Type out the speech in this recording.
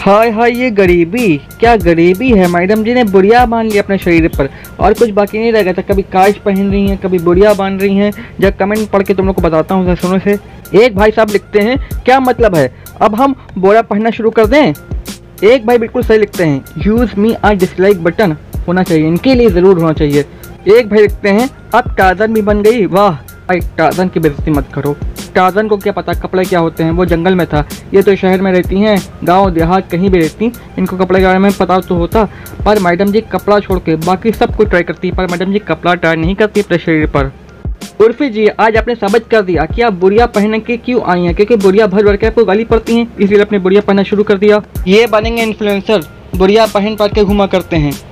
हाय हाय, ये गरीबी। क्या गरीबी है? मैडम जी ने बुढ़िया बाँध लिया अपने शरीर पर। और कुछ बाकी नहीं रह गया था। कभी काश पहन रही हैं, कभी बुढ़िया बाँध रही हैं। जब कमेंट पढ़ के तुम लोग को बताता हूँ सुनो से एक भाई साहब लिखते हैं, क्या मतलब है? अब हम बोरा पहनना शुरू कर दें? एक भाई बिल्कुल सही लिखते हैं यूज़ मी आ डिसलाइक बटन होना चाहिए, इनके लिए ज़रूर होना चाहिए। एक भाई लिखते हैं, अब टार्जन भी बन गई, वाह, भाई टार्जन की बेजती मत करो। टार्जन को क्या पता कपड़े क्या होते हैं? वो जंगल में था। ये तो शहर में रहती हैं, गाँव, देहात, कहीं भी रहती। इनको कपड़े के बारे में पता तो होता, पर मैडम जी कपड़ा छोड़ के बाकी सब कुछ ट्राई करती, पर मैडम जी कपड़ा ट्राई नहीं करती अपने शरीर पर। उर्फी जी, आज आपने साबित कर दिया। कि आप बुढ़िया पहन के क्यों आई हैं? क्योंकि बुढ़िया भर भर के आपको गाली पड़ती हैं, इसलिए आपने बुढ़िया पहनना शुरू कर दिया। ये बनेंगे इन्फ्लुएंसर बुढ़िया पहन पहन के घुमा करते हैं।